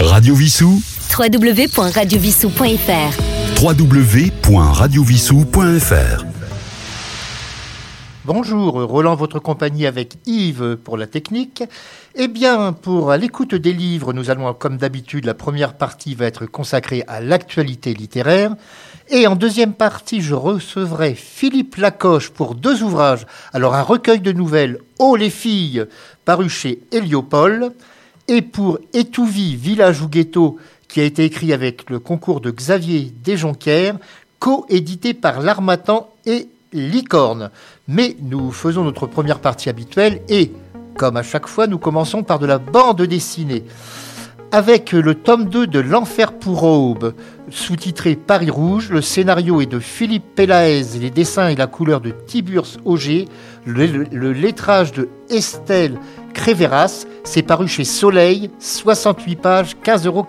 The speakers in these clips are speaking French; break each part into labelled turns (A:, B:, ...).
A: Radio Vissou
B: www.radiovissou.fr
A: www.radiovissou.fr
C: Bonjour, Roland, votre compagnie avec Yves pour la technique. Eh bien, pour l'écoute des livres, nous allons, comme d'habitude, la première partie va être consacrée à l'actualité littéraire. Et en deuxième partie, je recevrai Philippe Lacoche pour deux ouvrages. Alors, un recueil de nouvelles, Oh les filles, paru chez Héliopole, et pour Étouvie, village ou ghetto, qui a été écrit avec le concours de Xavier Desjonquières, co-édité par l'Armatan et Licorne. Mais nous faisons notre première partie habituelle et, comme à chaque fois, nous commençons par de la bande dessinée. Avec le tome 2 de L'Enfer pour Aube, sous-titré Paris Rouge, le scénario est de Philippe Pélaez, les dessins et la couleur de Tiburce Auger, le, le lettrage de Estelle Créveras, c'est paru chez Soleil, 68 pages, 15,95 euros.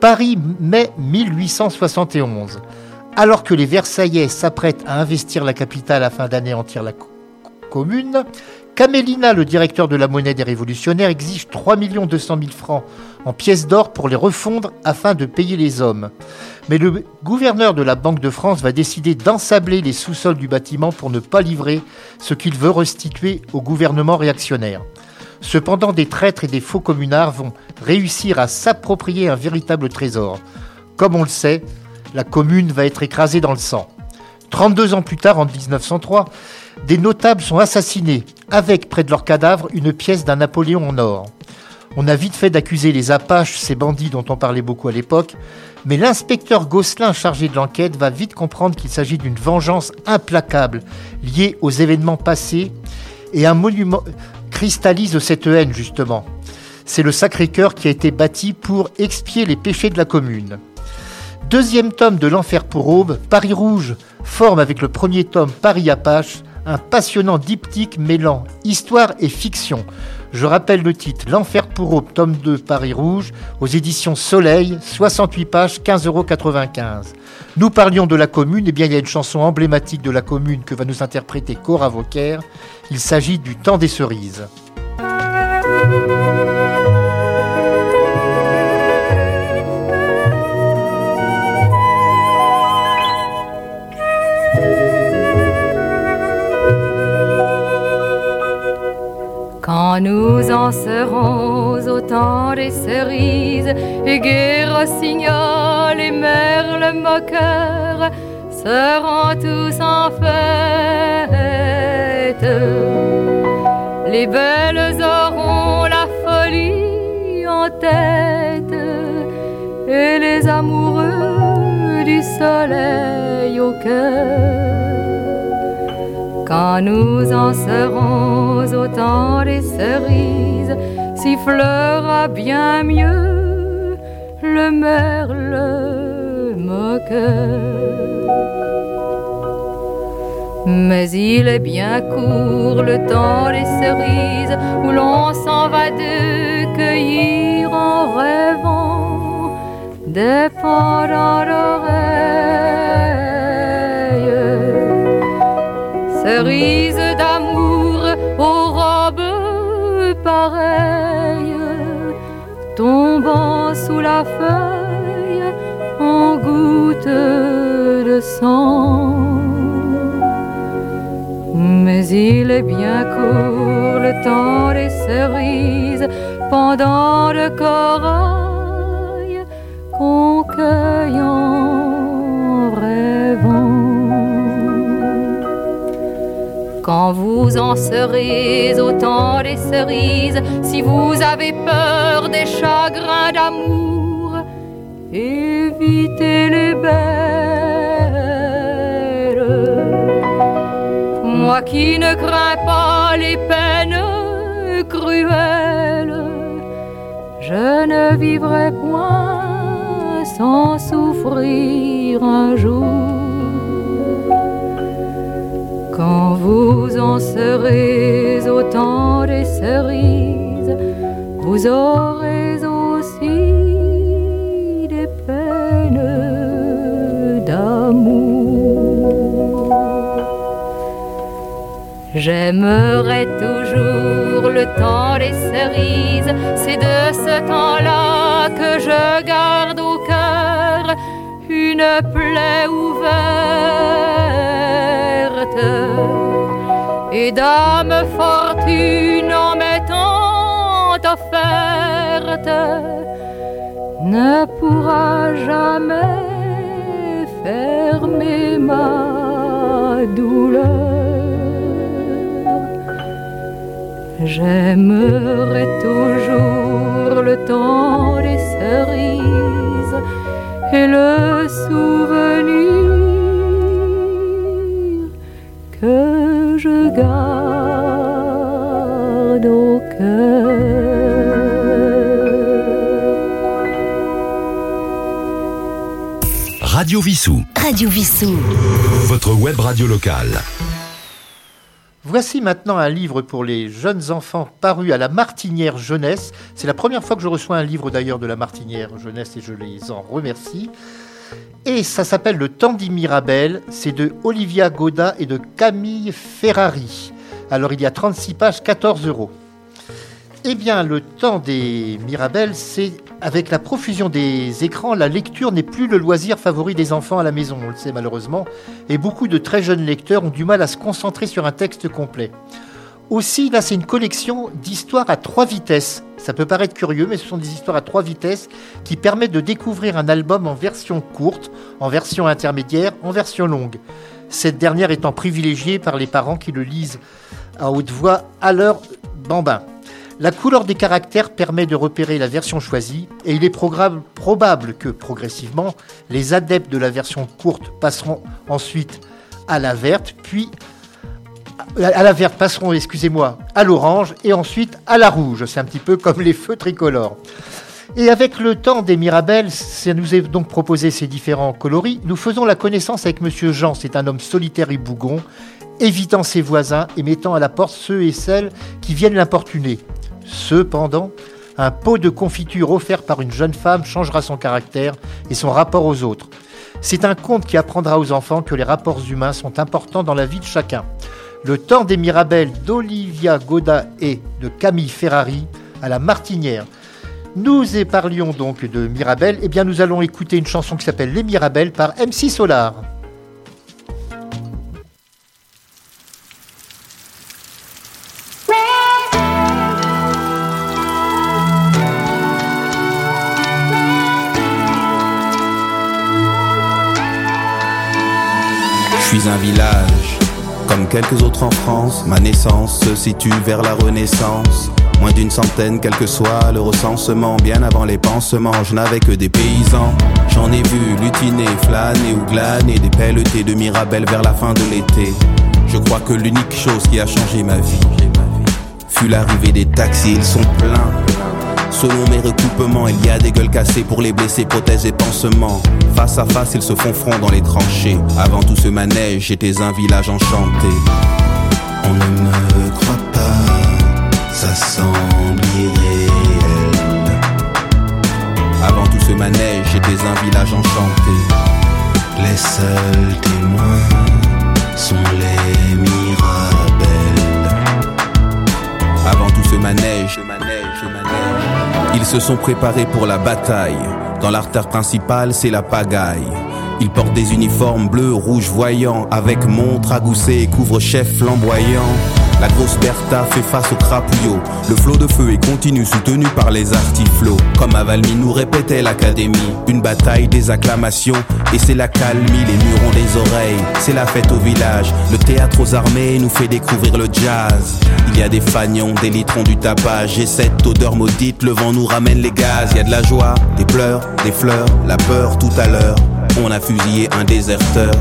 C: Paris, mai 1871. Alors que les Versaillais s'apprêtent à investir la capitale afin d'anéantir la commune, Camélina, le directeur de la monnaie des révolutionnaires, exige 3 200 000 francs en pièces d'or pour les refondre afin de payer les hommes. Mais le gouverneur de la Banque de France va décider d'ensabler les sous-sols du bâtiment pour ne pas livrer ce qu'il veut restituer au gouvernement réactionnaire. Cependant, des traîtres et des faux communards vont réussir à s'approprier un véritable trésor. Comme on le sait, la commune va être écrasée dans le sang. 32 ans plus tard, en 1903, des notables sont assassinés, avec près de leur cadavre une pièce d'un Napoléon en or. On a vite fait d'accuser les Apaches, ces bandits dont on parlait beaucoup à l'époque, mais l'inspecteur Gosselin chargé de l'enquête va vite comprendre qu'il s'agit d'une vengeance implacable liée aux événements passés et un monument cristallise cette haine justement. C'est le Sacré-Cœur qui a été bâti pour expier les péchés de la commune. Deuxième tome de l'Enfer pour Aube, Paris Rouge forme avec le premier tome Paris Apache un passionnant diptyque mêlant histoire et fiction. Je rappelle le titre L'Enfer pour Aube, tome 2, Paris Rouge, aux éditions Soleil, 68 pages, 15,95 euros. Nous parlions de la commune, et eh bien il y a une chanson emblématique de la commune que va nous interpréter Cora Vauquer. Il s'agit du temps des cerises.
D: Nous en serons au temps des cerises, et gai rossignol et merle moqueur seront tous en fête. Les belles auront la folie en tête, et les amoureux du soleil au cœur. Quand nous en serons au temps des cerises, sifflera bien mieux le merle moqueur. Mais il est bien court le temps des cerises où l'on s'en va de cueillir en rêvant des pendants cerise d'amour aux robes pareilles, tombant sous la feuille en gouttes de sang. Mais il est bien court le temps des cerises pendant le corail Quand vous en serez au temps des cerises, si vous avez peur des chagrins d'amour, évitez les belles. Moi qui ne crains pas les peines cruelles, je ne vivrai point sans souffrir un jour. Quand vous en serez au temps des cerises, vous aurez aussi des peines d'amour. J'aimerais toujours le temps des cerises, c'est de ce temps-là que je garde au cœur une plaie ouverte et dame fortune en m'étant offerte ne pourra jamais fermer ma douleur. J'aimerai toujours le temps des cerises et le souvenir que je garde au cœur.
A: Radio Vissou.
B: Radio Vissou.
A: Votre web radio locale.
C: Voici maintenant un livre pour les jeunes enfants paru à la Martinière Jeunesse. C'est la première fois que je reçois un livre d'ailleurs de la Martinière Jeunesse et je les en remercie. Et ça s'appelle Le temps dit Mirabel. C'est de Olivia Goda et de Camille Ferrari. Alors il y a 36 pages, 14 euros. Eh bien, le temps des Mirabelles, c'est avec la profusion des écrans, la lecture n'est plus le loisir favori des enfants à la maison, on le sait malheureusement, et beaucoup de très jeunes lecteurs ont du mal à se concentrer sur un texte complet. Aussi, là, c'est une collection d'histoires à trois vitesses. Ça peut paraître curieux, mais ce sont des histoires à trois vitesses qui permettent de découvrir un album en version courte, en version intermédiaire, en version longue. Cette dernière étant privilégiée par les parents qui le lisent à haute voix à leur bambin. La couleur des caractères permet de repérer la version choisie et il est probable que progressivement, les adeptes de la version courte passeront ensuite à la verte, puis à la verte passeront, excusez-moi, à l'orange et ensuite à la rouge. C'est un petit peu comme les feux tricolores. Et avec le temps des Mirabelles, ça nous est donc proposé ces différents coloris. Nous faisons la connaissance avec Monsieur Jean, c'est un homme solitaire et bougon, évitant ses voisins et mettant à la porte ceux et celles qui viennent l'importuner. Cependant, un pot de confiture offert par une jeune femme changera son caractère et son rapport aux autres. C'est un conte qui apprendra aux enfants que les rapports humains sont importants dans la vie de chacun. Le temps des Mirabelles d'Olivia Goda et de Camille Ferrari à la Martinière. Nous éparlions donc de Mirabelle, eh bien nous allons écouter une chanson qui s'appelle Les Mirabelles par MC Solar.
E: suis un village. Comme quelques autres en France, ma naissance se situe vers la Renaissance. Moins d'une centaine, quel que soit le recensement, bien avant les pansements, je n'avais que des paysans. J'en ai vu lutiner, flâner ou glaner des pelletés de Mirabelle vers la fin de l'été. Je crois que l'unique chose qui a changé ma vie fut l'arrivée des taxis, ils sont pleins Selon mes recoupements, il y a des gueules cassées pour les blessés, prothèses et pansements. Face à face, ils se font front dans les tranchées. Avant tout ce manège, j'étais un village enchanté. Se sont préparés pour la bataille. Dans l'artère principale, c'est la pagaille. Ils portent des uniformes bleus, rouges voyants, avec montre agoussée et couvre-chef flamboyant. La grosse Bertha fait face au crapouillot. Le flot de feu est continu, soutenu par les artiflots. Comme à Valmy nous répétait l'académie. Une bataille des acclamations, et c'est la calmie. Les murs ont des oreilles, c'est la fête au village. Le théâtre aux armées nous fait découvrir le jazz. Il y a des fagnons, des litrons, du tapage. Et cette odeur maudite, le vent nous ramène les gaz. Il y a de la joie, des pleurs, des fleurs, la peur tout à l'heure. On a fusillé un déserteur.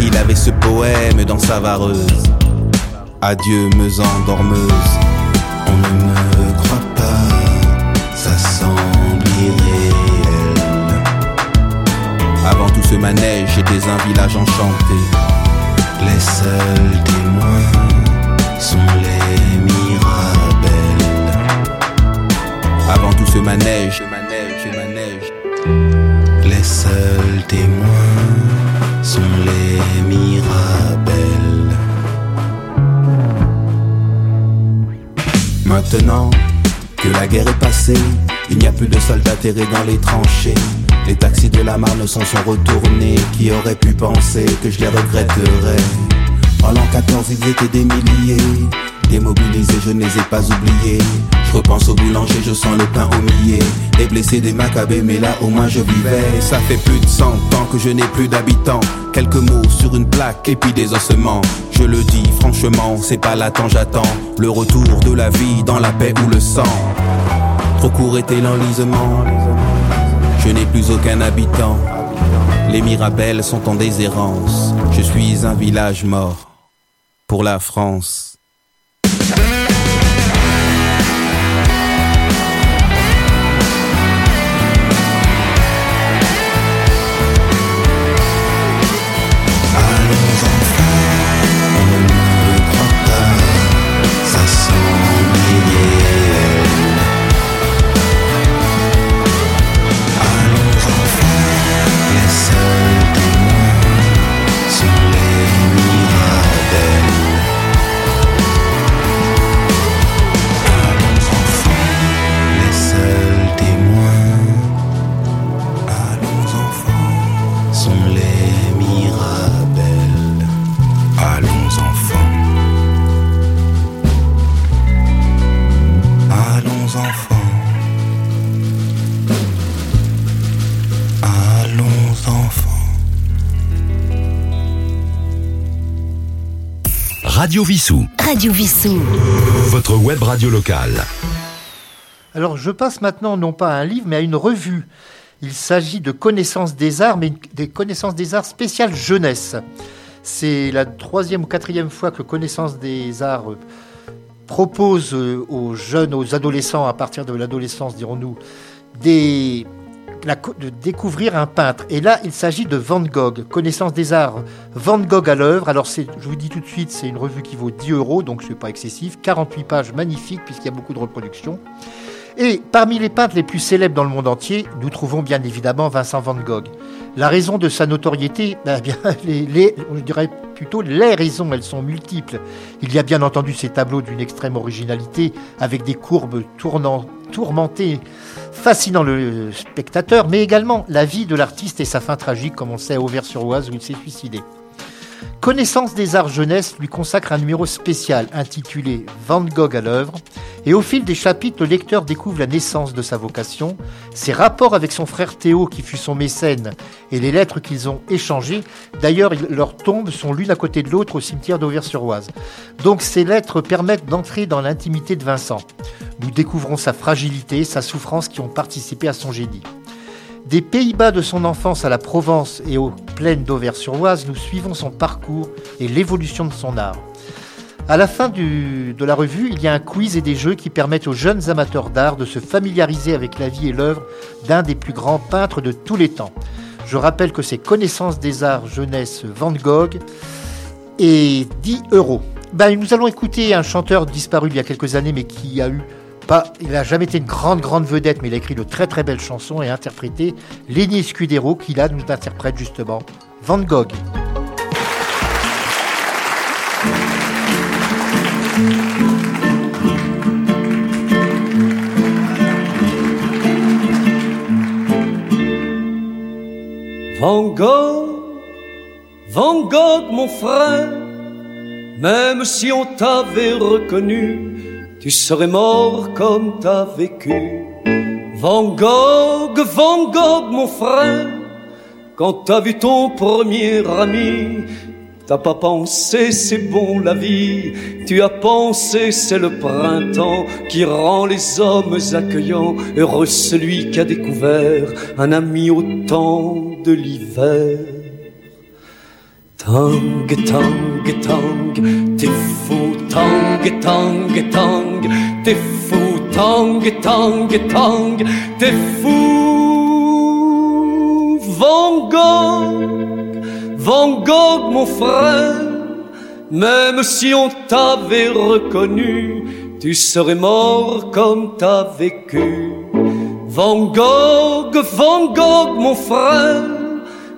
E: Il avait ce poème dans sa vareuse. Adieu, meuse endormeuse. On ne me croit pas, ça semble irréel. Avant tout ce manège, j'étais un village enchanté. Les seuls témoins sont les mirabelles. Avant tout ce manège, seuls témoins sont les mirabelles. Maintenant que la guerre est passée, Il n'y a plus de soldats terrés dans les tranchées. Les taxis de la Marne sont sont retournés. Qui aurait pu penser que je les regretterais? En l'an 14, ils étaient des milliers. Démobilisés, je ne les ai pas oubliés. Je repense au boulanger, je sens le pain au millet. Des blessés, des macabées, mais là au moins je vivais. Ça fait plus de 100 ans que je n'ai plus d'habitants. Quelques mots sur une plaque et puis des ossements. Je le dis franchement, c'est pas l'attente, j'attends. Le retour de la vie dans la paix ou le sang. Trop court était l'enlisement. Je n'ai plus aucun habitant. Les mirabelles sont en déshérence. Je suis un village mort. Pour la France.
A: Radio Vissou.
B: Radio Vissou.
A: Votre web radio locale.
C: Alors je passe maintenant non pas à un livre mais à une revue. Il s'agit de Connaissances des arts, mais des Connaissances des arts spéciales jeunesse. C'est la troisième ou quatrième fois que Connaissances des arts euh, propose euh, aux jeunes, aux adolescents, à partir de l'adolescence, dirons-nous, des de découvrir un peintre. Et là, il s'agit de Van Gogh, connaissance des arts. Van Gogh à l'œuvre. Alors, je vous dis tout de suite, c'est une revue qui vaut 10 euros, donc ce n'est pas excessif. 48 pages magnifiques, puisqu'il y a beaucoup de reproductions. Et parmi les peintres les plus célèbres dans le monde entier, nous trouvons bien évidemment Vincent Van Gogh. La raison de sa notoriété, ben bien, les, je dirais plutôt les raisons, elles sont multiples. Il y a bien entendu ces tableaux d'une extrême originalité, avec des courbes tourmentées, fascinant le spectateur, mais également la vie de l'artiste et sa fin tragique, comme on sait à Auvers-sur-Oise où il s'est suicidé. Connaissance des arts jeunesse lui consacre un numéro spécial intitulé Van Gogh à l'œuvre, et au fil des chapitres, le lecteur découvre la naissance de sa vocation, ses rapports avec son frère Théo qui fut son mécène, et les lettres qu'ils ont échangées. D'ailleurs, leurs tombes sont l'une à côté de l'autre au cimetière d'Auvers-sur-Oise. Donc ces lettres permettent d'entrer dans l'intimité de Vincent. Nous découvrons sa fragilité, sa souffrance qui ont participé à son génie. Des Pays-Bas de son enfance à la Provence et aux plaines d'Auvers-sur-Oise, nous suivons son parcours et l'évolution de son art. À la fin de la revue, il y a un quiz et des jeux qui permettent aux jeunes amateurs d'art de se familiariser avec la vie et l'œuvre d'un des plus grands peintres de tous les temps. Je rappelle que c'est Connaissance des arts jeunesse Van Gogh et 10 euros. Ben, nous allons écouter un chanteur disparu il y a quelques années mais qui a eu il n'a jamais été une grande, grande vedette, mais il a écrit de très, très belles chansons et interprété Lenny Scudero, qui là nous interprète justement Van Gogh.
F: Van Gogh, Van Gogh, mon frère, même si on t'avait reconnu, tu serais mort comme t'as vécu. Van Gogh, Van Gogh, mon frère, quand t'as vu ton premier ami, T'as pas pensé c'est bon la vie, tu as pensé c'est le printemps qui rend les hommes accueillants, heureux celui qui a découvert un ami au temps de l'hiver. Tang, tang, tang, t'es fou, tang, tang, tang, t'es fou, tang, tang, tang, t'es fou. Van Gogh, Van Gogh, mon frère, même si on t'avait reconnu, tu serais mort comme t'as vécu. Van Gogh, Van Gogh, mon frère,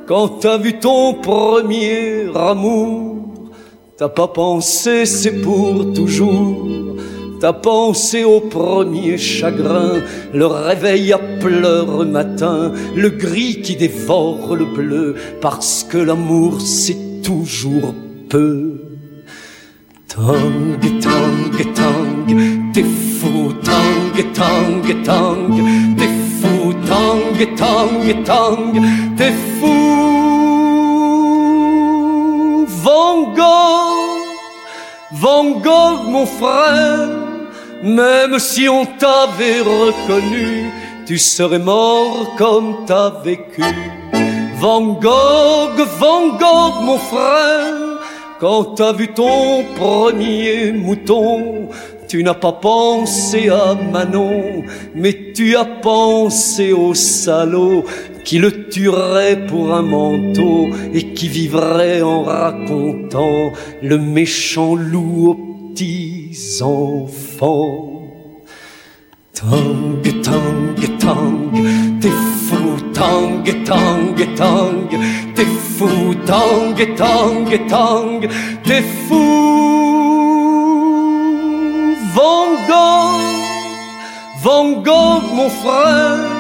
F: quand t'as vu ton premier amour, t'as pas pensé c'est pour toujours. T'as pensé au premier chagrin, le réveil à pleurs matin, le gris qui dévore le bleu, parce que l'amour c'est toujours peu. Tang, tang, tang, t'es fou, tang, tang, tang, t'es fou, tang, tang, tang, t'es fou. Van Gogh, mon frère, même si on t'avait reconnu, tu serais mort comme t'as vécu. Van Gogh, Van Gogh, mon frère, quand t'as vu ton premier mouton, tu n'as pas pensé à Manon, mais tu as pensé au salaud qui le tuerait pour un manteau et qui vivrait en racontant le méchant loup aux petits enfants. Tang, tang, tang, t'es fou, tang, tang, tang, t'es fou, tang, tang, tang, t'es fou. Van Gogh, Van Gogh, mon frère,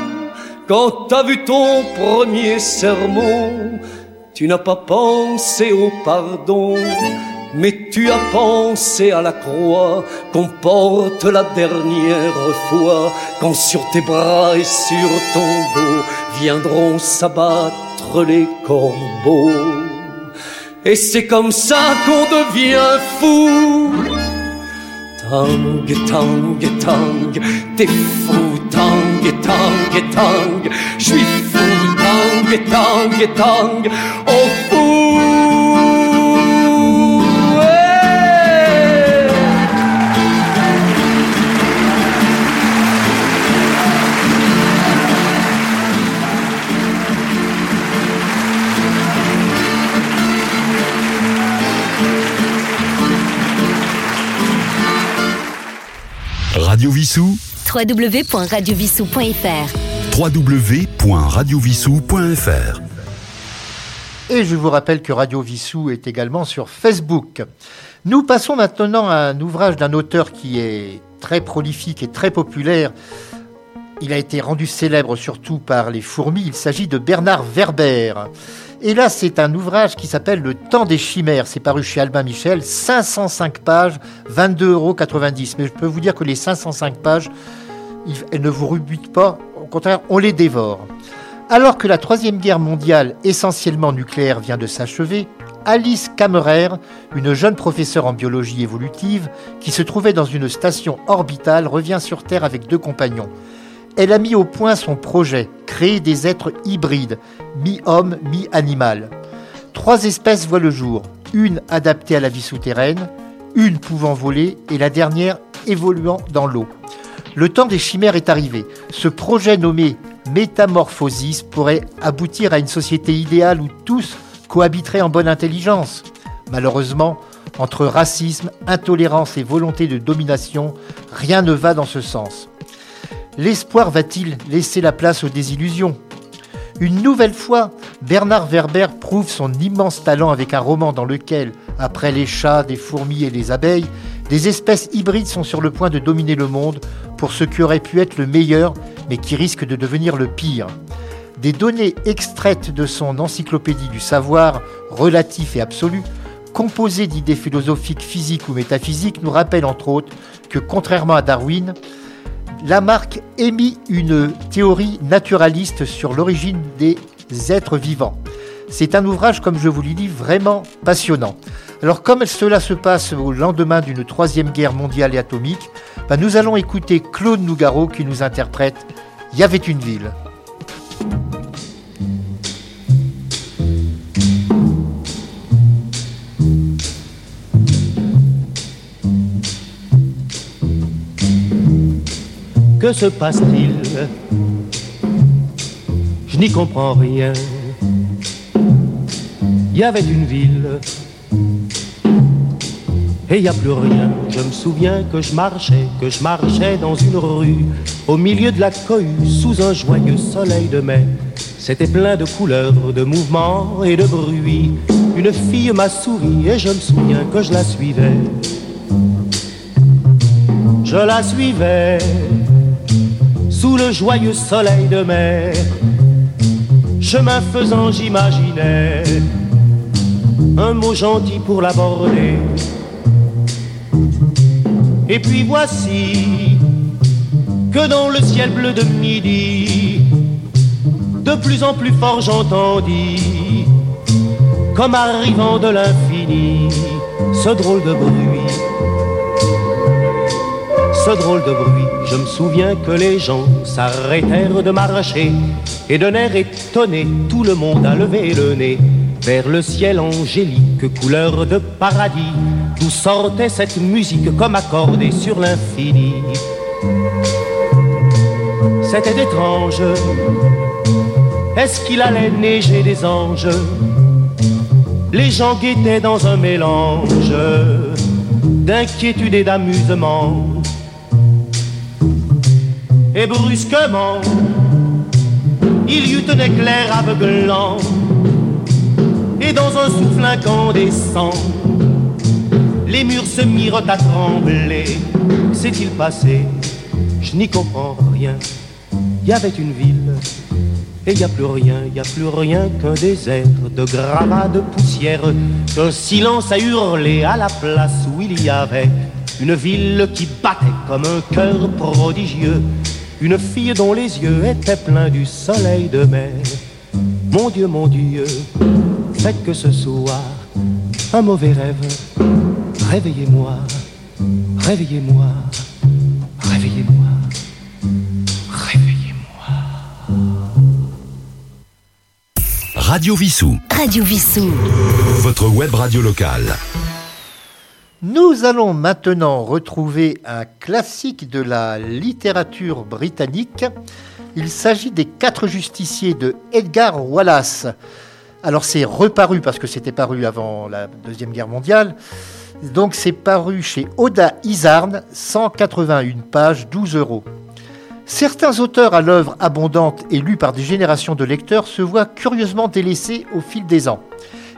F: quand t'as vu ton premier sermon, tu n'as pas pensé au pardon mais tu as pensé à la croix qu'on porte la dernière fois, quand sur tes bras et sur ton dos viendront s'abattre les corbeaux. Et c'est comme ça qu'on devient fou. Tang, tang, tang, t'es fou, tang, tang, tang, je fou, tang, tang, tang, oh fou.
A: Radio Vissou
B: www.radiovissou.fr
A: www.radiovissou.fr
C: Et je vous rappelle que Radio Vissou est également sur Facebook. Nous passons maintenant à un ouvrage d'un auteur qui est très prolifique et très populaire. Il a été rendu célèbre surtout par les fourmis. Il s'agit de Bernard Werber. Et là, c'est un ouvrage qui s'appelle Le temps des chimères. C'est paru chez Albin Michel. 505 pages, 22,90 euros. Mais je peux vous dire que les 505 pages, elles ne vous rebutent pas. Au contraire, on les dévore. Alors que la Troisième Guerre mondiale, essentiellement nucléaire, vient de s'achever, Alice Kammerer, une jeune professeure en biologie évolutive, qui se trouvait dans une station orbitale, revient sur Terre avec deux compagnons. Elle a mis au point son projet, créer des êtres hybrides, mi-homme, mi-animal. Trois espèces voient le jour, une adaptée à la vie souterraine, une pouvant voler et la dernière évoluant dans l'eau. Le temps des chimères est arrivé. Ce projet nommé Métamorphosis pourrait aboutir à une société idéale où tous cohabiteraient en bonne intelligence. Malheureusement, entre racisme, intolérance et volonté de domination, rien ne va dans ce sens. L'espoir va-t-il laisser la place aux désillusions? Une nouvelle fois, Bernard Werber prouve son immense talent avec un roman dans lequel, après les chats, des fourmis et les abeilles, des espèces hybrides sont sur le point de dominer le monde pour ce qui aurait pu être le meilleur, mais qui risque de devenir le pire. Des données extraites de son encyclopédie du savoir relatif et absolu, composée d'idées philosophiques, physiques ou métaphysiques, nous rappellent entre autres que, contrairement à Darwin, Lamarck émit une théorie naturaliste sur l'origine des êtres vivants. C'est un ouvrage, comme je vous l'ai dit, vraiment passionnant. Alors comme cela se passe au lendemain d'une troisième guerre mondiale et atomique, bah, nous allons écouter Claude Nougaro qui nous interprète y avait une ville.
G: Que se passe-t-il? Je n'y comprends rien. Il y avait une ville et il n'y a plus rien. Je me souviens que je marchais, que je marchais dans une rue, au milieu de la cohue, sous un joyeux soleil de mai. C'était plein de couleurs, de mouvements et de bruits. Une fille m'a souri et je me souviens que je la suivais. je la suivais sous le joyeux soleil de mer. Chemin faisant, j'imaginais un mot gentil pour l'aborder. Et puis voici que dans le ciel bleu de midi, de plus en plus fort j'entendis, comme arrivant de l'infini, ce drôle de bruit. Ce drôle de bruit, je me souviens que les gens s'arrêtèrent de marcher et d'un air étonné, tout le monde a levé le nez vers le ciel angélique, couleur de paradis, d'où sortait cette musique comme accordée sur l'infini. C'était étrange. Est-ce qu'il allait neiger des anges? Les gens guettaient dans un mélange d'inquiétude et d'amusement. Et brusquement, il y eut un éclair aveuglant. Et dans un souffle incandescent, les murs se mirent à trembler. S'est-il passé? Je n'y comprends rien. Il y avait une ville, et il n'y a plus rien, il n'y a plus rien qu'un désert de gravats de poussière, qu'un silence a hurlé à la place où il y avait une ville qui battait comme un cœur prodigieux une fille dont les yeux étaient pleins du soleil de mer. Mon Dieu, mon Dieu, faites que ce soir, un mauvais rêve, réveillez-moi, réveillez-moi, réveillez-moi, réveillez-moi.
A: Radio Vissou.
B: Radio Vissou.
A: Votre web radio locale.
C: Nous allons maintenant retrouver un classique de la littérature britannique. Il s'agit des Quatre justiciers de Edgar Wallace. Alors c'est reparu parce que c'était paru avant la Deuxième Guerre mondiale. Donc c'est paru chez Oda Izarn, 181 pages, 12 euros. Certains auteurs à l'œuvre abondante et lus par des générations de lecteurs se voient curieusement délaissés au fil des ans.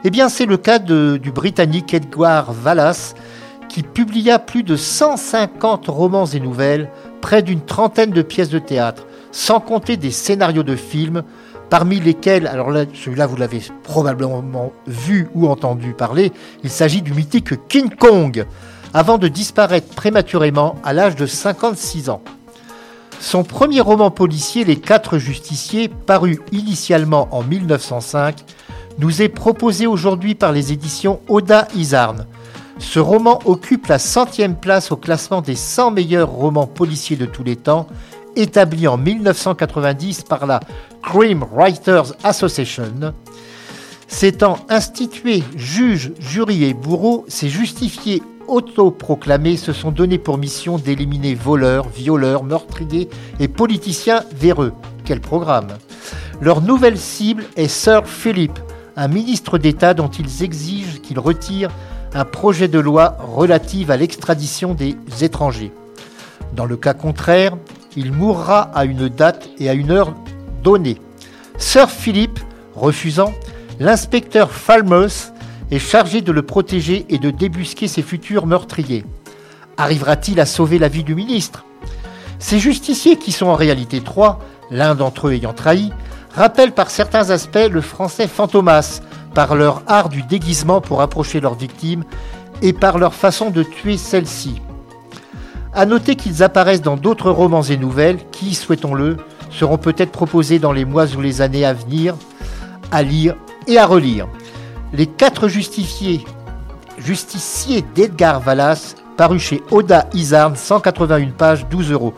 C: Eh bien, c'est le cas du Britannique Edgar Wallace, qui publia plus de 150 romans et nouvelles, près d'une trentaine de pièces de théâtre, sans compter des scénarios de films, parmi lesquels, alors là, celui-là vous l'avez probablement vu ou entendu parler, il s'agit du mythique King Kong, avant de disparaître prématurément à l'âge de 56 ans. Son premier roman policier, Les Quatre Justiciers, paru initialement en 1905, nous est proposé aujourd'hui par les éditions Oda Izarn. Ce roman occupe la centième place au classement des 100 meilleurs romans policiers de tous les temps, établi en 1990 par la Crime Writers Association. S'étant institué juge, jury et bourreau, ces justifiés autoproclamés se sont donné pour mission d'éliminer voleurs, violeurs, meurtriers et politiciens véreux. Quel programme Leur nouvelle cible est Sir Philip, un ministre d'État dont ils exigent qu'il retire un projet de loi relative à l'extradition des étrangers. Dans le cas contraire, il mourra à une date et à une heure donnée. Sir Philip, refusant, l'inspecteur Falmouth est chargé de le protéger et de débusquer ses futurs meurtriers. Arrivera-t-il à sauver la vie du ministre? Ces justiciers, qui sont en réalité trois, l'un d'entre eux ayant trahi, rappellent par certains aspects le français Fantomas, par leur art du déguisement pour approcher leurs victimes et par leur façon de tuer celles-ci. À noter qu'ils apparaissent dans d'autres romans et nouvelles qui, souhaitons-le, seront peut-être proposés dans les mois ou les années à venir, à lire et à relire. Les quatre justifiés, justiciers d'Edgar Wallace, paru chez Oda Izarn, 181 pages, 12 euros.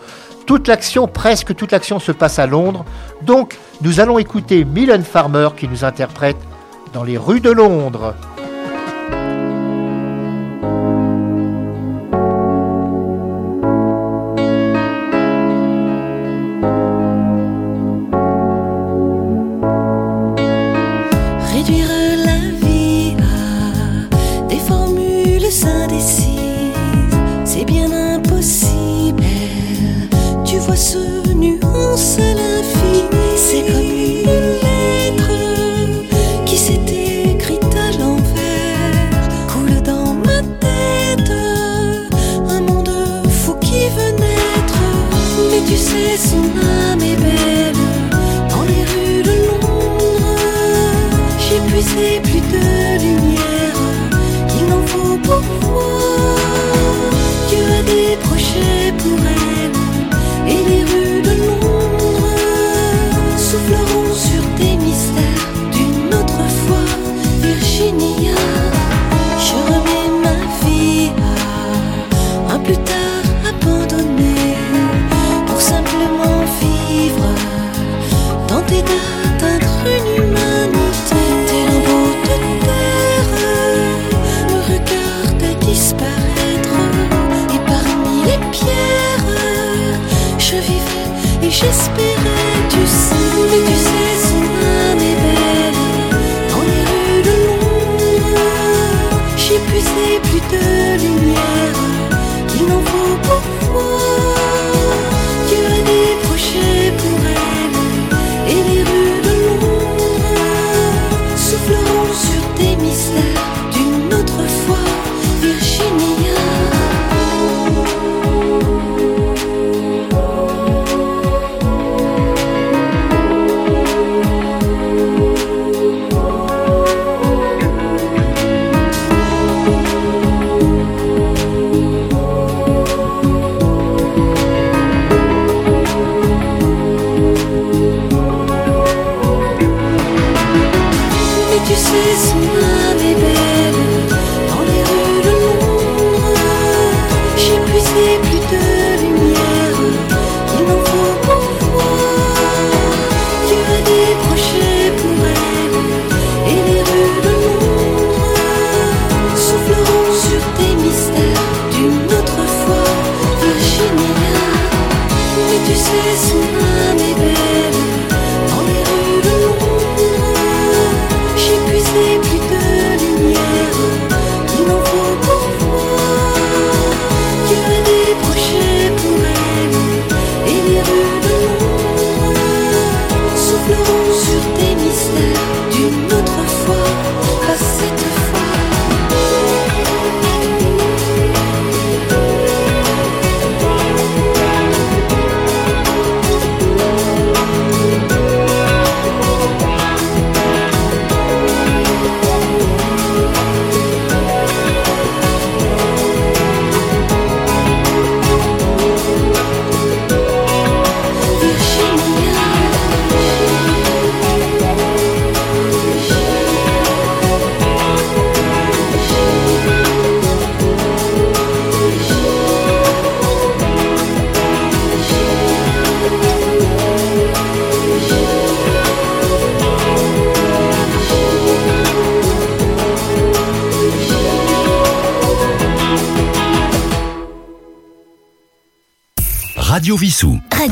C: Toute l'action, presque toute l'action se passe à Londres. Donc, nous allons écouter Mylène Farmer qui nous interprète dans les rues de Londres.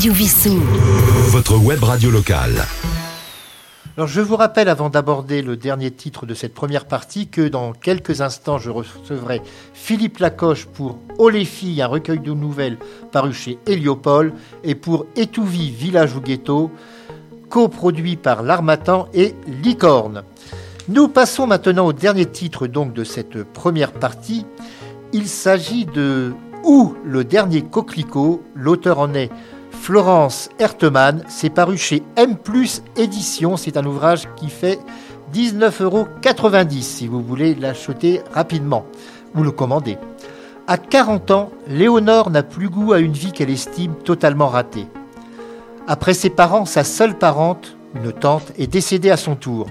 A: Radio Vissou. Votre web radio locale.
C: Alors je vous rappelle, avant d'aborder le dernier titre de cette première partie, que dans quelques instants, je recevrai Philippe Lacoche pour Oh les filles, un recueil de nouvelles paru chez Héliopole, et pour Étouvie, village ou ghetto, coproduit par l'Armatan et Licorne. Nous passons maintenant au dernier titre donc de cette première partie. Il s'agit de Ou le dernier coquelicot. L'auteur en est Florence Hertemann. C'est paru chez M Édition. C'est un ouvrage qui fait 19,90 euros si vous voulez l'acheter rapidement ou le commander. À 40 ans, Léonore n'a plus goût à une vie qu'elle estime totalement ratée. Après ses parents, sa seule parente, une tante, est décédée à son tour.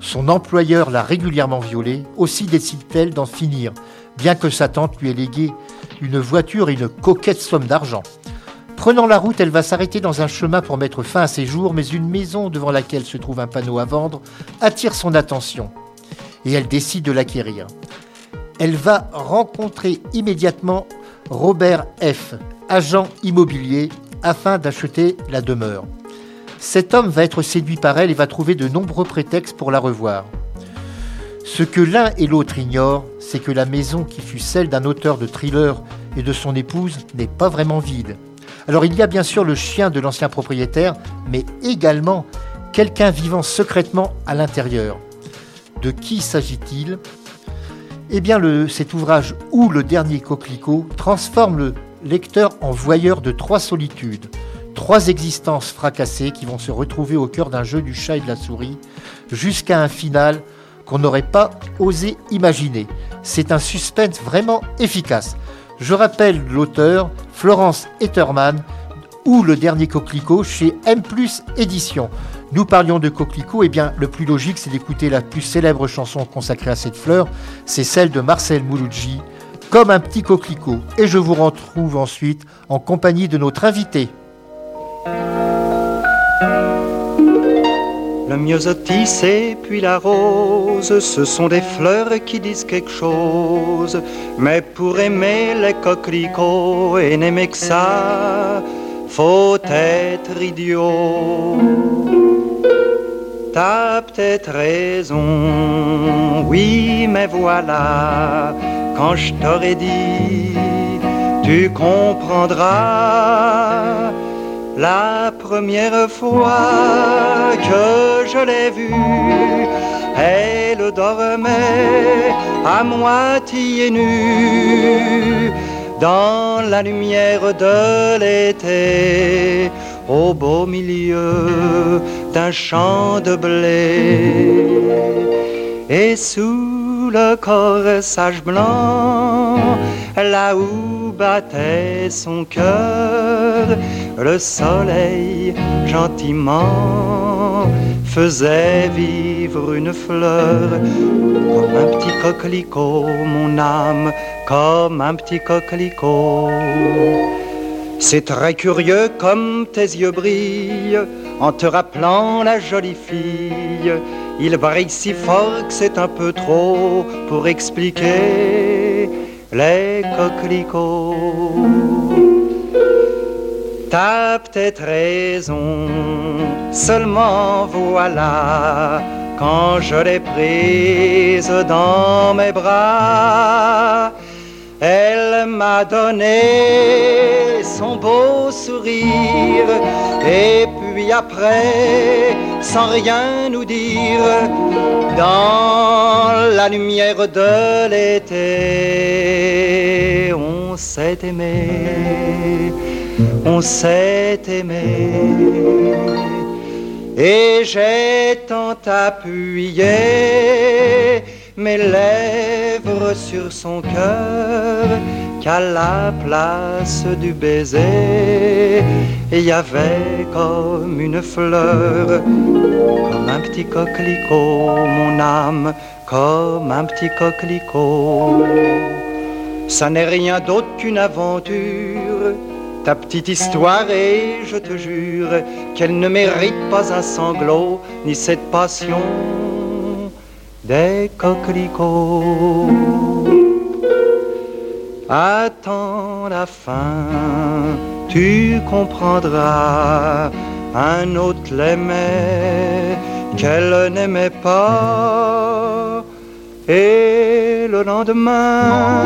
C: Son employeur l'a régulièrement violée, aussi décide-t-elle d'en finir, bien que sa tante lui ait légué une voiture et une coquette somme d'argent. Prenant la route, elle va s'arrêter dans un chemin pour mettre fin à ses jours, mais une maison devant laquelle se trouve un panneau à vendre attire son attention et elle décide de l'acquérir. Elle va rencontrer immédiatement Robert F., agent immobilier, afin d'acheter la demeure. Cet homme va être séduit par elle et va trouver de nombreux prétextes pour la revoir. Ce que l'un et l'autre ignorent, c'est que la maison qui fut celle d'un auteur de thriller et de son épouse n'est pas vraiment vide. Alors il y a bien sûr le chien de l'ancien propriétaire, mais également quelqu'un vivant secrètement à l'intérieur. De qui s'agit-il? Eh bien, cet ouvrage ou le dernier coquelicot transforme le lecteur en voyeur de trois solitudes, trois existences fracassées qui vont se retrouver au cœur d'un jeu du chat et de la souris, jusqu'à un final qu'on n'aurait pas osé imaginer. C'est un suspense vraiment efficace. Je rappelle l'auteur, Florence Etterman, ou Le Dernier Coquelicot chez M Édition. Nous parlions de coquelicot, et eh bien le plus logique c'est d'écouter la plus célèbre chanson consacrée à cette fleur, c'est celle de Marcel Mouloudji, Comme un petit coquelicot. Et je vous retrouve ensuite en compagnie de notre invité.
B: Le myosotis et puis la rose, ce sont des fleurs qui disent quelque chose. Mais pour aimer les coquelicots et n'aimer que ça, faut être idiot. T'as peut-être raison, oui, mais voilà, quand je t'aurais dit, tu comprendras la première fois que je l'ai vue, elle dormait à moitié nue dans la lumière de l'été, au beau milieu d'un champ de blé. Et sous le corsage blanc, là où battait son cœur, le soleil gentiment faisait vivre une fleur comme un petit coquelicot, mon âme, comme un petit coquelicot. C'est très curieux comme tes yeux brillent en te rappelant la jolie fille. Il brille si fort que c'est un peu trop pour expliquer les coquelicots. T'as peut-être raison, seulement voilà, quand je l'ai prise dans mes bras, elle m'a donné son beau sourire, et puis après, sans rien nous dire, dans la lumière de l'été, on s'est aimé on s'est aimé. Et j'ai tant appuyé mes lèvres sur son cœur qu'à la place du baiser, il y avait comme une fleur, comme un petit coquelicot, mon âme, comme un petit coquelicot. Ça n'est rien d'autre qu'une aventure ta petite histoire et je te jure qu'elle ne mérite pas un sanglot ni cette passion des coquelicots. Attends la fin tu comprendras. Un autre l'aimait, qu'elle n'aimait pas. Et le lendemain,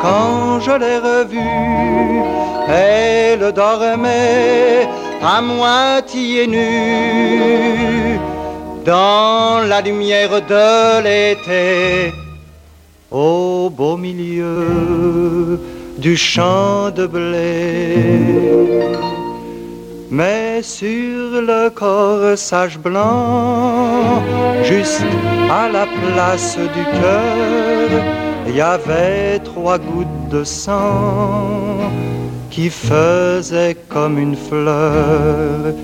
B: quand je l'ai revue, elle dormait à moitié nue dans la lumière de l'été au beau milieu du champ de blé. Mais sur le corsage blanc, juste à la place du cœur, il y avait trois gouttes de sang qui faisaient comme une fleur,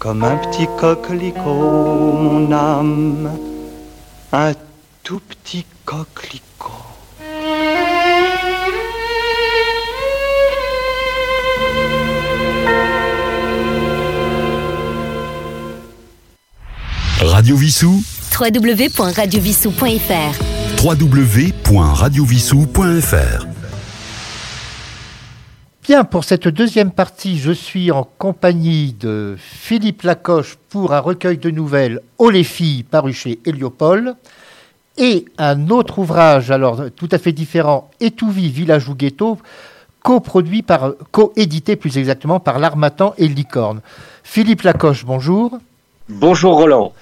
B: comme un petit coquelicot, mon âme, un tout petit coquelicot.
A: Radio Vissou
H: www.radiovissou.fr
A: www.radiovissou.fr
C: Bien, pour cette deuxième partie, je suis en compagnie de Philippe Lacoche pour un recueil de nouvelles Oh les filles paru chez Héliopole et un autre ouvrage, alors tout à fait différent, Étouvie, village ou ghetto, coproduit par, coédité plus exactement par l'Armatan et Licorne. Philippe Lacoche, bonjour.
I: Bonjour Roland.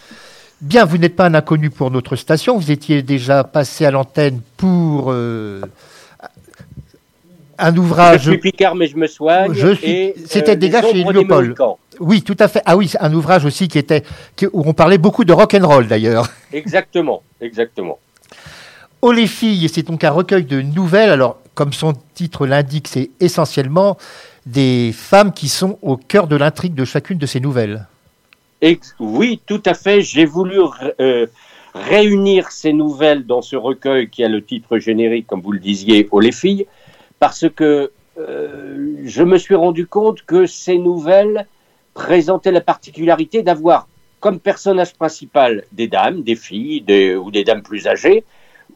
C: Bien, vous n'êtes pas un inconnu pour notre station. Vous étiez déjà passé à l'antenne pour euh, un ouvrage.
I: Je suis Picard, mais je me soigne.
C: Suis... C'était déjà chez Léopold. Oui, tout à fait. Ah oui, un ouvrage aussi qui était qui, où on parlait beaucoup de rock and roll d'ailleurs.
I: Exactement, exactement.
C: Oh les filles, c'est donc un recueil de nouvelles. Alors, comme son titre l'indique, c'est essentiellement des femmes qui sont au cœur de l'intrigue de chacune de ces nouvelles.
I: Oui, tout à fait. J'ai voulu euh, réunir ces nouvelles dans ce recueil qui a le titre générique, comme vous le disiez, Oh les filles, parce que euh, je me suis rendu compte que ces nouvelles présentaient la particularité d'avoir comme personnage principal des dames, des filles ou des dames plus âgées,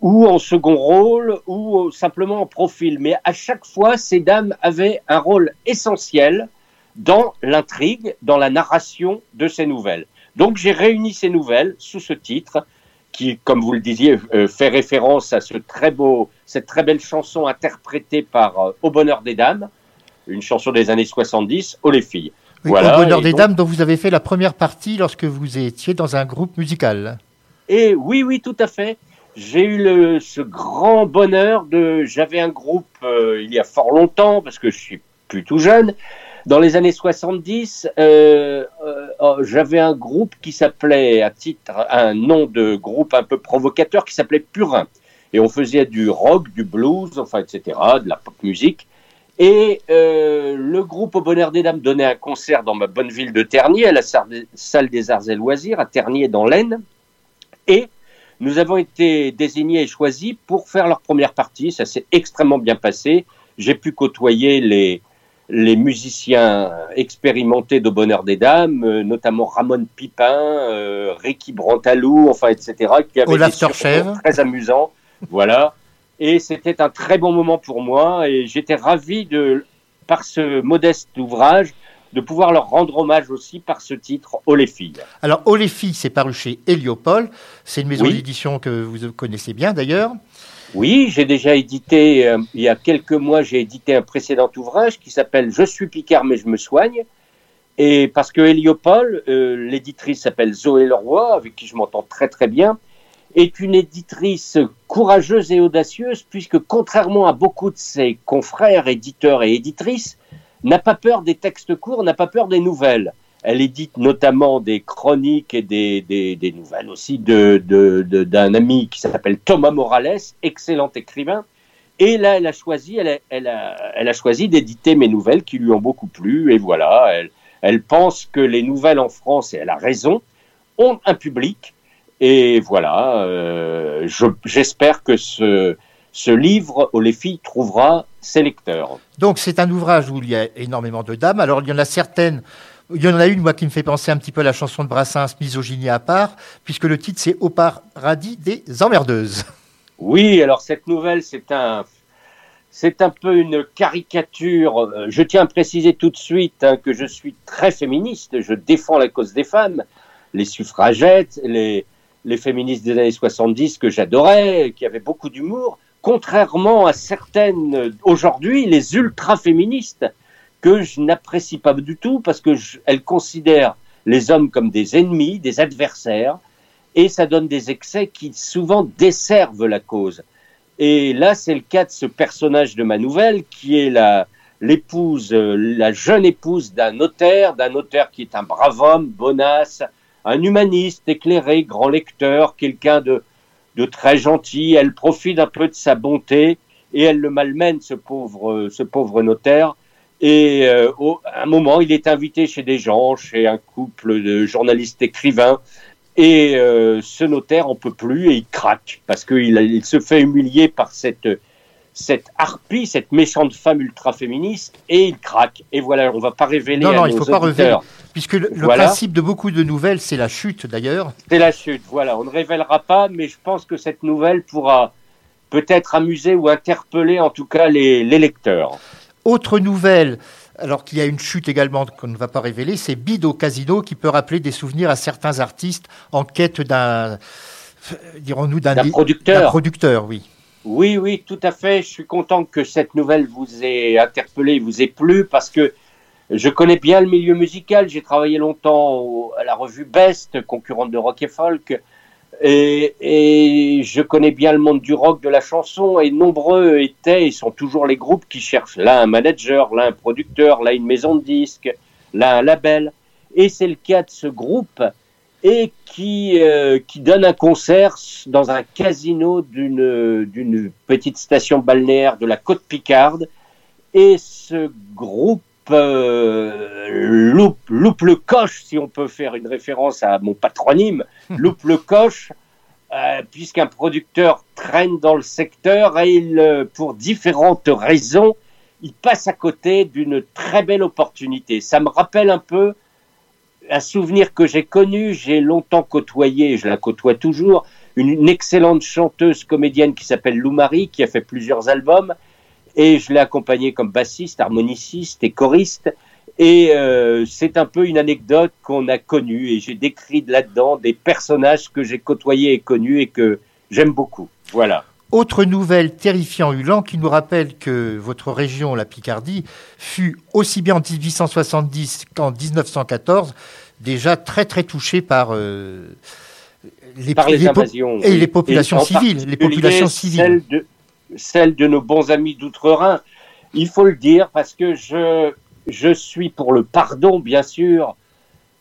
I: ou en second rôle, ou simplement en profil. Mais à chaque fois, ces dames avaient un rôle essentiel dans l'intrigue, dans la narration de ces nouvelles. Donc j'ai réuni ces nouvelles sous ce titre qui, comme vous le disiez, euh, fait référence à ce très beau, cette très belle chanson interprétée par euh, Au bonheur des dames, une chanson des années 70, Oh les filles.
C: Oui, voilà, Au bonheur des donc, dames dont vous avez fait la première partie lorsque vous étiez dans un groupe musical.
I: Et oui, oui, tout à fait. J'ai eu le, ce grand bonheur de, j'avais un groupe euh, il y a fort longtemps parce que je suis plus tout jeune. Dans les années 70, euh, euh, j'avais un groupe qui s'appelait, à titre, un nom de groupe un peu provocateur, qui s'appelait Purin. Et on faisait du rock, du blues, enfin, etc., de la pop musique. Et euh, le groupe Au Bonheur des Dames donnait un concert dans ma bonne ville de Ternier, à la salle des arts et loisirs, à Ternier, dans l'Aisne. Et nous avons été désignés et choisis pour faire leur première partie. Ça s'est extrêmement bien passé. J'ai pu côtoyer les les musiciens expérimentés de Bonheur des Dames, euh, notamment Ramon Pipin, euh, Ricky Brantalou, enfin, etc., qui avaient
C: Olaf
I: des très amusants. voilà. Et c'était un très bon moment pour moi et j'étais ravi de, par ce modeste ouvrage, de pouvoir leur rendre hommage aussi par ce titre, Oh les filles.
C: Alors, Oh les filles, c'est paru chez Héliopole. C'est une maison oui. d'édition que vous connaissez bien d'ailleurs.
I: Oui, j'ai déjà édité, euh, il y a quelques mois, j'ai édité un précédent ouvrage qui s'appelle Je suis Picard mais je me soigne. Et parce que Héliopole, euh, l'éditrice s'appelle Zoé Leroy, avec qui je m'entends très très bien, est une éditrice courageuse et audacieuse, puisque contrairement à beaucoup de ses confrères, éditeurs et éditrices, n'a pas peur des textes courts, n'a pas peur des nouvelles. Elle édite notamment des chroniques et des, des, nouvelles aussi de, de, de, d'un ami qui s'appelle Thomas Morales, excellent écrivain. Et là, elle a choisi, elle elle a, elle a choisi d'éditer mes nouvelles qui lui ont beaucoup plu. Et voilà, elle, elle pense que les nouvelles en France, et elle a raison, ont un public. Et voilà, euh, je, j'espère que ce, ce livre, où filles trouvera ses lecteurs.
C: Donc c'est un ouvrage où il y a énormément de dames. Alors il y en a certaines il y en a une, moi, qui me fait penser un petit peu à la chanson de Brassens, Misogynie à part, puisque le titre, c'est Au paradis des emmerdeuses.
I: Oui, alors cette nouvelle, c'est un, c'est un peu une caricature. Euh, Je tiens à préciser tout de suite hein, que je suis très féministe. Je défends la cause des femmes, les suffragettes, les, les féministes des années 70 que j'adorais, qui avaient beaucoup d'humour, contrairement à certaines euh, aujourd'hui, les ultra-féministes, que je n'apprécie pas du tout parce que je- elles considèrent les hommes comme des ennemis, des adversaires, et ça donne des excès qui souvent desservent la cause. Et là, c'est le cas de ce personnage de ma nouvelle qui est la l'épouse, euh, la jeune épouse d'un notaire, d'un notaire qui est un brave homme, bonasse, un humaniste éclairé, grand lecteur, quelqu'un de de très gentil. Elle profite un peu de sa bonté et elle le malmène, ce pauvre, ce pauvre notaire. Et euh, au, à un moment, il est invité chez des gens, chez un couple de journalistes écrivains. Et euh, ce notaire en peut plus et il craque parce qu'il il se fait humilier par cette cette harpie, cette méchante femme ultra féministe, et il craque. Et voilà, on va pas révéler
C: Non,
I: à
C: non, il
I: nos
C: faut pas révéler. Puisque le, le
I: Voilà.
C: principe de beaucoup de nouvelles, c'est la chute d'ailleurs.
I: C'est la chute, voilà. On ne révélera pas, mais je pense que cette nouvelle pourra peut-être amuser ou interpeller en tout cas les, les lecteurs.
C: Autre nouvelle, alors qu'il y a une chute également qu'on ne va pas révéler, c'est Bide au casino qui peut rappeler des souvenirs à certains artistes en quête d'un, dirons-nous, d'un
I: producteur.
C: producteur, oui.
I: Oui, oui, tout à fait. Je suis content que cette nouvelle vous ait interpellé, vous ait plu, parce que je connais bien le milieu musical. J'ai travaillé longtemps à la revue Best, concurrente de Rock et Folk, et, et je connais bien le monde du rock, de la chanson, et nombreux étaient et sont toujours les groupes qui cherchent là un manager, là un producteur, là une maison de disques, là un label. Et c'est le cas de ce groupe et qui, euh, qui donne un concert dans un casino d'une petite station balnéaire de la côte Picarde. Et ce groupe euh, loupe, loupe le coche, si on peut faire une référence à mon patronyme, loupe le coche, euh, puisqu'un producteur traîne dans le secteur et il, euh, pour différentes raisons, il passe à côté d'une très belle opportunité. Ça me rappelle un peu un souvenir que j'ai connu, j'ai longtemps côtoyé, je la côtoie toujours, une, une excellente chanteuse comédienne qui s'appelle Lou Marie, qui a fait plusieurs albums, et je l'ai accompagnée comme bassiste, harmoniciste et choriste. Et euh, c'est un peu une anecdote qu'on a connue, et j'ai décrit là-dedans des personnages que j'ai côtoyés et connus et que j'aime beaucoup. Voilà.
C: Autre nouvelle terrifiant Hulan qui nous rappelle que votre région, la Picardie, fut aussi bien en 1870 qu'en 1914 déjà très très touchée par euh, les,
I: Par les,
C: les po-
I: invasions.
C: et
I: oui.
C: les populations civiles, les populations civiles.
I: De, celles de nos bons amis d'outre-Rhin. Il faut le dire parce que je, je suis pour le pardon, bien sûr,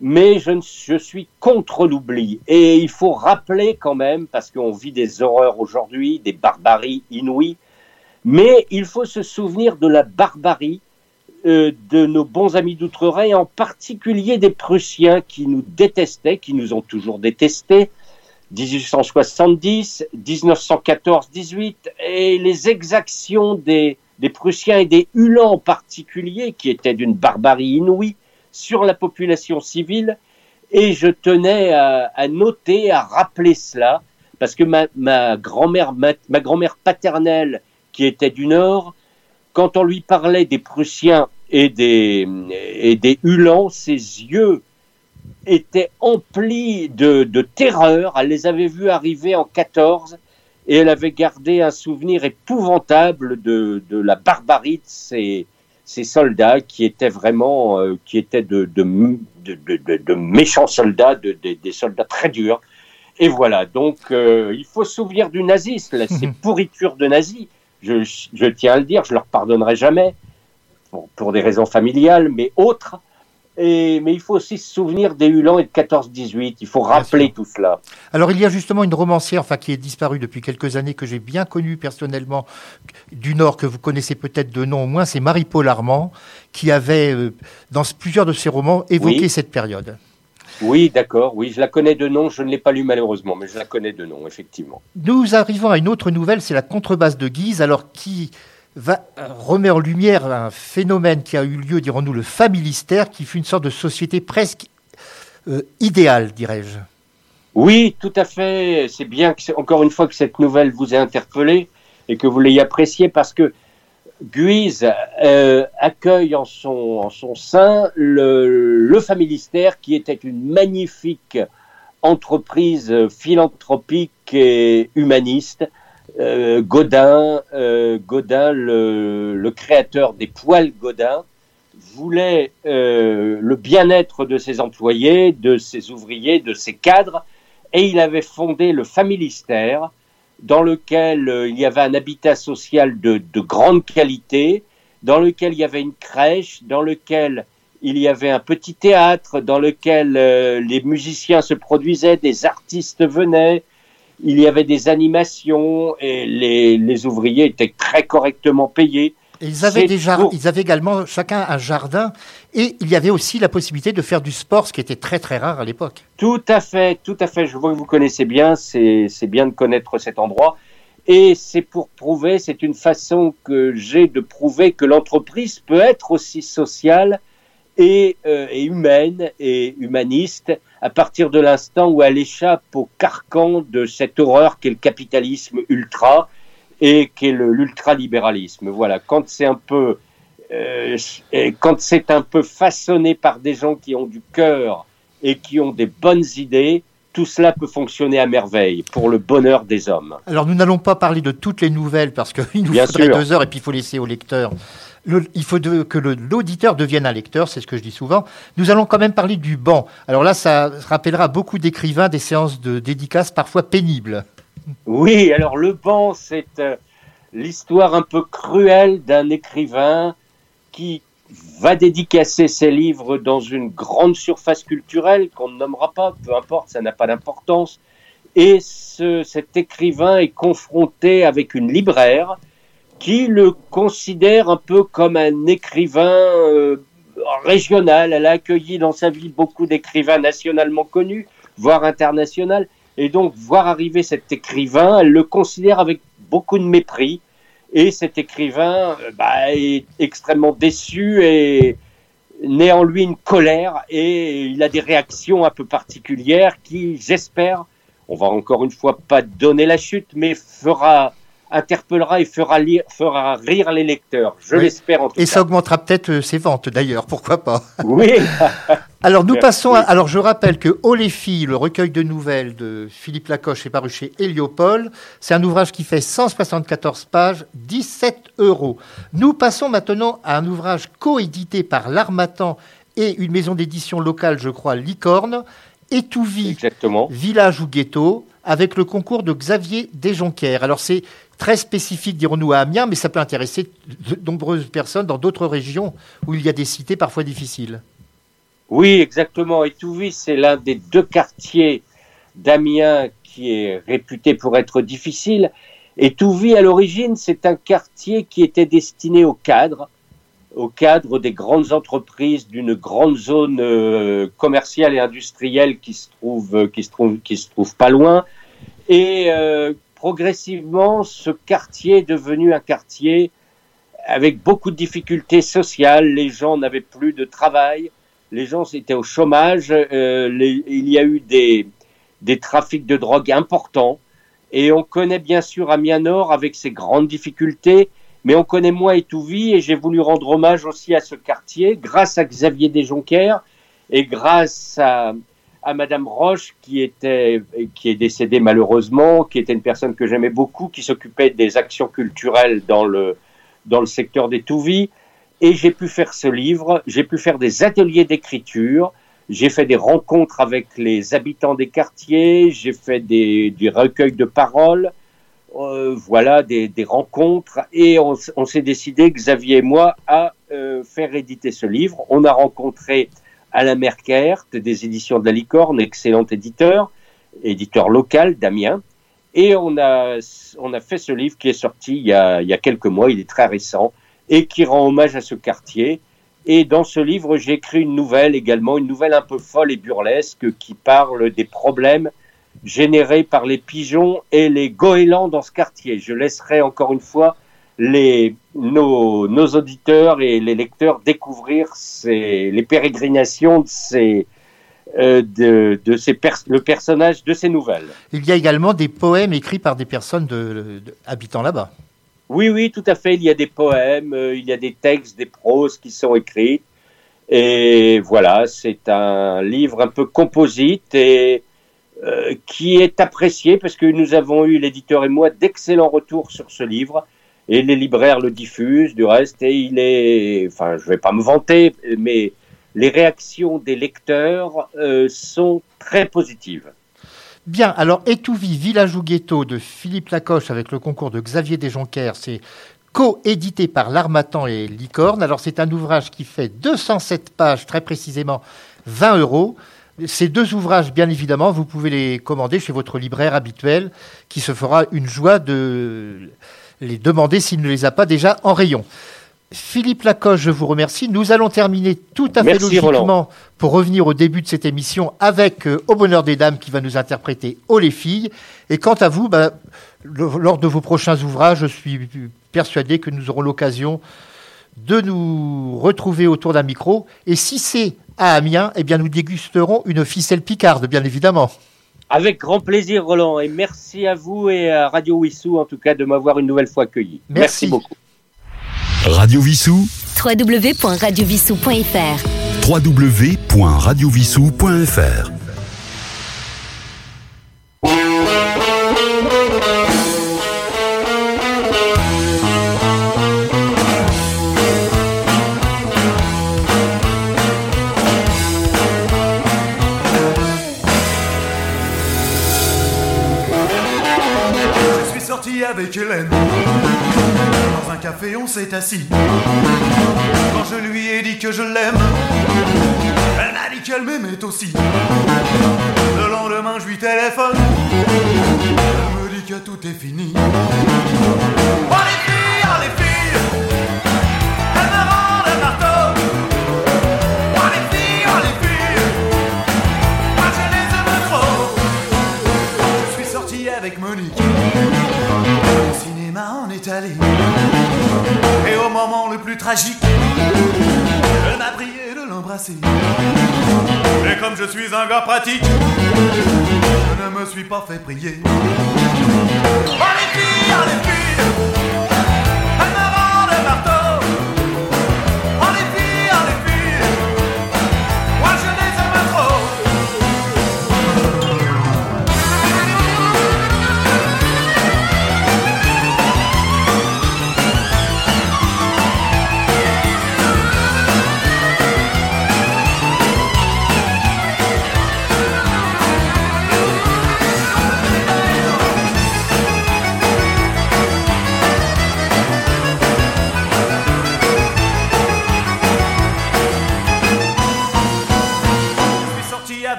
I: mais je suis contre l'oubli. Et il faut rappeler quand même, parce qu'on vit des horreurs aujourd'hui, des barbaries inouïes, mais il faut se souvenir de la barbarie euh, de nos bons amis d'outre-Rhin, et en particulier des Prussiens qui nous détestaient, qui nous ont toujours détestés, 1870, 1914-18, et les exactions des, Prussiens et des Uhlans en particulier, qui étaient d'une barbarie inouïe sur la population civile. Et je tenais à, noter, à rappeler cela, parce que ma, grand-mère, ma, ma grand-mère paternelle, qui était du Nord, quand on lui parlait des Prussiens et des, et des Uhlans, ses yeux étaient emplis de, de terreur. Elle les avait vus arriver en 14 et elle avait gardé un souvenir épouvantable de, de la barbarie de ces, ces soldats qui étaient vraiment, euh, qui étaient de, méchants soldats, de, de- des soldats très durs. Et voilà, donc euh, il faut se souvenir du nazisme, là, ces pourritures de nazis. Je, je tiens à le dire, je leur pardonnerai jamais pour, pour des raisons familiales, mais autres. Et, mais il faut aussi se souvenir des Uhlans et de 14-18. Il faut rappeler tout cela.
C: Alors il y a justement une romancière enfin, qui est disparue depuis quelques années, que j'ai bien connue personnellement, du Nord, que vous connaissez peut-être de nom au moins, c'est Marie-Paul Armand, qui avait, euh, dans plusieurs de ses romans, évoqué
I: Oui.
C: cette période.
I: Oui, d'accord. Oui, je la connais de nom. Je ne l'ai pas lu malheureusement, mais je la connais de nom, effectivement.
C: Nous arrivons à une autre nouvelle, c'est la contrebasse de Guise, alors qui va euh, remet en lumière un phénomène qui a eu lieu, dirons-nous, le familistère, qui fut une sorte de société presque euh, idéale, dirais-je.
I: Oui, tout à fait. C'est bien que, encore une fois, que cette nouvelle vous ait interpellé et que vous l'ayez appréciée parce que Guise euh, accueille en son, sein le, le Familistère, qui était une magnifique entreprise philanthropique et humaniste. Euh, Godin, euh, Godin le, le créateur des poils Godin, voulait euh, le bien-être de ses employés, de ses ouvriers, de ses cadres, et il avait fondé le Familistère, dans lequel euh, il y avait un habitat social de, de grande qualité, dans lequel il y avait une crèche, dans lequel il y avait un petit théâtre, dans lequel euh, les musiciens se produisaient, des artistes venaient, il y avait des animations et les, les ouvriers étaient très correctement payés.
C: Et ils avaient, des ils avaient également chacun un jardin et il y avait aussi la possibilité de faire du sport, ce qui était très très rare à l'époque.
I: Tout à fait, tout à fait. Je vois que vous connaissez bien. C'est c'est bien de connaître cet endroit. Et c'est pour prouver, c'est une façon que j'ai de prouver que l'entreprise peut être aussi sociale et, euh, et humaine et humaniste à partir de l'instant où elle échappe au carcan de cette horreur qu'est le capitalisme ultra et qu'est l'ultralibéralisme. Voilà, quand c'est un peu euh, quand c'est un peu façonné par des gens qui ont du cœur et qui ont des bonnes idées, tout cela peut fonctionner à merveille pour le bonheur des hommes.
C: Alors nous n'allons pas parler de toutes les nouvelles parce qu'il nous
I: Bien
C: faudrait
I: sûr.
C: deux heures et puis il faut laisser au lecteur. Il faut que l'auditeur devienne un lecteur, c'est ce que je dis souvent. Nous allons quand même parler du banc. Alors là, ça rappellera beaucoup d'écrivains des séances de dédicaces parfois pénibles.
I: Oui, alors le banc, c'est euh, l'histoire un peu cruelle d'un écrivain qui va dédicacer ses livres dans une grande surface culturelle qu'on ne nommera pas, peu importe, ça n'a pas d'importance. Et ce, cet écrivain est confronté avec une libraire qui le considère un peu comme un écrivain euh, régional. Elle a accueilli dans sa vie beaucoup d'écrivains nationalement connus, voire internationaux. Et donc, voir arriver cet écrivain, elle le considère avec beaucoup de mépris. Et cet écrivain euh, bah, est extrêmement déçu et naît en lui une colère et il a des réactions un peu particulières qui, j'espère, on va encore une fois pas donner la chute, mais fera interpellera et fera, lire, fera rire les lecteurs. Je
C: Oui.
I: l'espère en tout
C: Et
I: cas.
C: ça augmentera peut-être euh, ses ventes d'ailleurs, pourquoi pas.
I: Oui,
C: Alors nous passons à, alors je rappelle que Oh les filles, le recueil de nouvelles de Philippe Lacoche est paru chez Héliopole. C'est un ouvrage qui fait 174 pages, 17 euros. Nous passons maintenant à un ouvrage coédité par l'Armatan et une maison d'édition locale, je crois, Licorne, Étouvie,
I: exactement.
C: village ou ghetto, avec le concours de Xavier Desjonquières. Alors c'est très spécifique, dirons-nous, à Amiens, mais ça peut intéresser de nombreuses personnes dans d'autres régions où il y a des cités parfois difficiles.
I: Oui, exactement. Étouvie, c'est l'un des deux quartiers d'Amiens qui est réputé pour être difficile. Étouvie, à l'origine, c'est un quartier qui était destiné aux cadres, aux cadres des grandes entreprises d'une grande zone euh, commerciale et industrielle qui se trouve, euh, qui se trouve, qui se trouve pas loin. Et euh, progressivement, ce quartier est devenu un quartier avec beaucoup de difficultés sociales. Les gens n'avaient plus de travail. Les gens étaient au chômage, euh, il y a eu des, trafics de drogue importants, et on connaît bien sûr Amiens Nord avec ses grandes difficultés, mais on connaît moins Étouvie, et j'ai voulu rendre hommage aussi à ce quartier, grâce à Xavier Desjonquières, et grâce à, à Madame Roche, qui était, qui est décédée malheureusement, qui était une personne que j'aimais beaucoup, qui s'occupait des actions culturelles dans le, dans le secteur d'Étouvie, et j'ai pu faire ce livre, j'ai pu faire des ateliers d'écriture, j'ai fait des rencontres avec les habitants des quartiers, j'ai fait des, des recueils de paroles, euh, voilà, des, des rencontres, et on s'est décidé, Xavier et moi, à euh, faire éditer ce livre. On a rencontré Alain Merkert des éditions de la Licorne, excellent éditeur, éditeur local d'Amiens, et on a, on a fait ce livre qui est sorti il y a, il y a quelques mois, il est très récent, et qui rend hommage à ce quartier. Et dans ce livre, j'ai écrit une nouvelle également, une nouvelle un peu folle et burlesque qui parle des problèmes générés par les pigeons et les goélands dans ce quartier. Je laisserai encore une fois les, nos, nos auditeurs et les lecteurs découvrir ces, les pérégrinations de ces, euh, de, de ces pers- le personnage de ces nouvelles.
C: Il y a également des poèmes écrits par des personnes de, de- habitant là-bas.
I: Oui, oui, tout à fait. Il y a des poèmes, euh, il y a des textes, des proses qui sont écrits. Et voilà, c'est un livre un peu composite et euh, qui est apprécié parce que nous avons eu, l'éditeur et moi, d'excellents retours sur ce livre. Et les libraires le diffusent, du reste, et il est, enfin, je vais pas me vanter, mais les réactions des lecteurs euh, sont très positives.
C: Bien, alors Étouvie, village ou ghetto de Philippe Lacoche avec le concours de Xavier Desjonquers, c'est co-édité par l'Armatan et Licorne. Alors c'est un ouvrage qui fait 207 pages, très précisément 20 euros. Ces deux ouvrages, bien évidemment, vous pouvez les commander chez votre libraire habituel, qui se fera une joie de les demander s'il ne les a pas déjà en rayon. Philippe Lacoche, je vous remercie. Nous allons terminer tout à fait logiquement
I: Roland.
C: pour revenir au début de cette émission avec euh, Au bonheur des dames qui va nous interpréter Oh les filles. Et quant à vous, bah, le- lors de vos prochains ouvrages, je suis persuadé que nous aurons l'occasion de nous retrouver autour d'un micro. Et si c'est à Amiens, eh bien nous dégusterons une ficelle picarde, bien évidemment.
I: Avec grand plaisir, Roland, et merci à vous et à Radio Wissou, en tout cas, de m'avoir une nouvelle fois accueilli.
C: Merci.
I: beaucoup.
A: Radio
H: www.radiovissou.fr
A: www.radiovissou.fr.
J: café, on s'est assis. Quand je lui ai dit que je l'aime, elle m'a dit qu'elle m'aimait aussi. Le lendemain, je lui téléphone. Elle me dit que tout est fini. Oh les filles, oh les filles, elles me rendent un marteau. Oh les filles, oh les filles, moi je les aime trop. Je suis sorti avec Monique. Cinéma, on est allé. Et au moment le plus tragique, elle m'a prié de l'embrasser. Et comme je suis un gars pratique, je ne me suis pas fait prier. Oh les filles, les filles,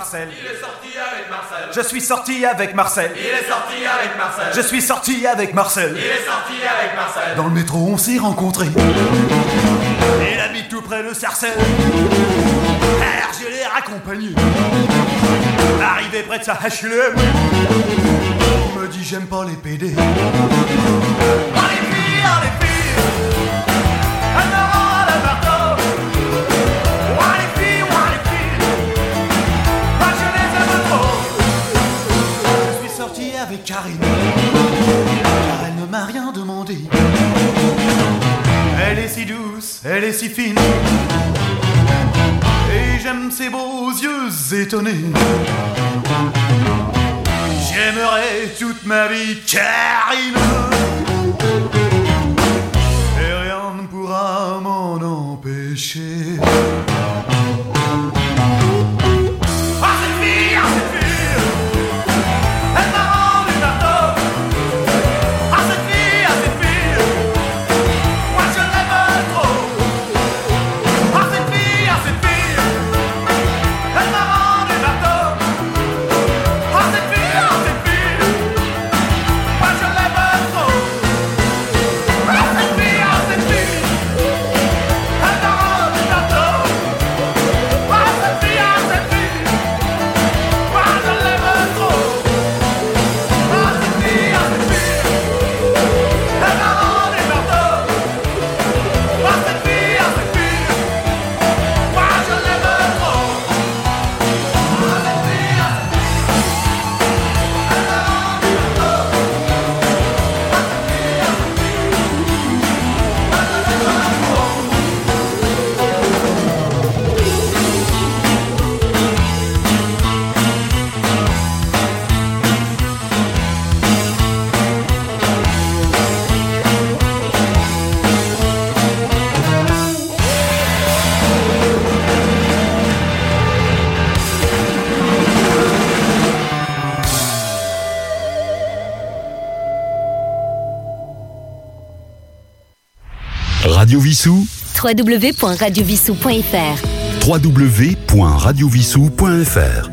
J: Marcel. Il est sorti avec Marcel. Je suis sorti avec Marcel. Il est sorti avec Marcel. Je suis sorti avec Marcel. Il est sorti avec Marcel. Dans le métro, on s'est rencontrés. Il habite tout près de Sarcelles. Alors je l'ai raccompagné. Arrivé près de sa HLM. Il me dit j'aime pas les PD. Oh avec Karine. Car elle ne m'a rien demandé. Elle est si douce, elle est si fine. Et j'aime ses beaux yeux étonnés. J'aimerais toute ma vie Karine.
H: www.radiovissou.fr
A: www.radiovissou.fr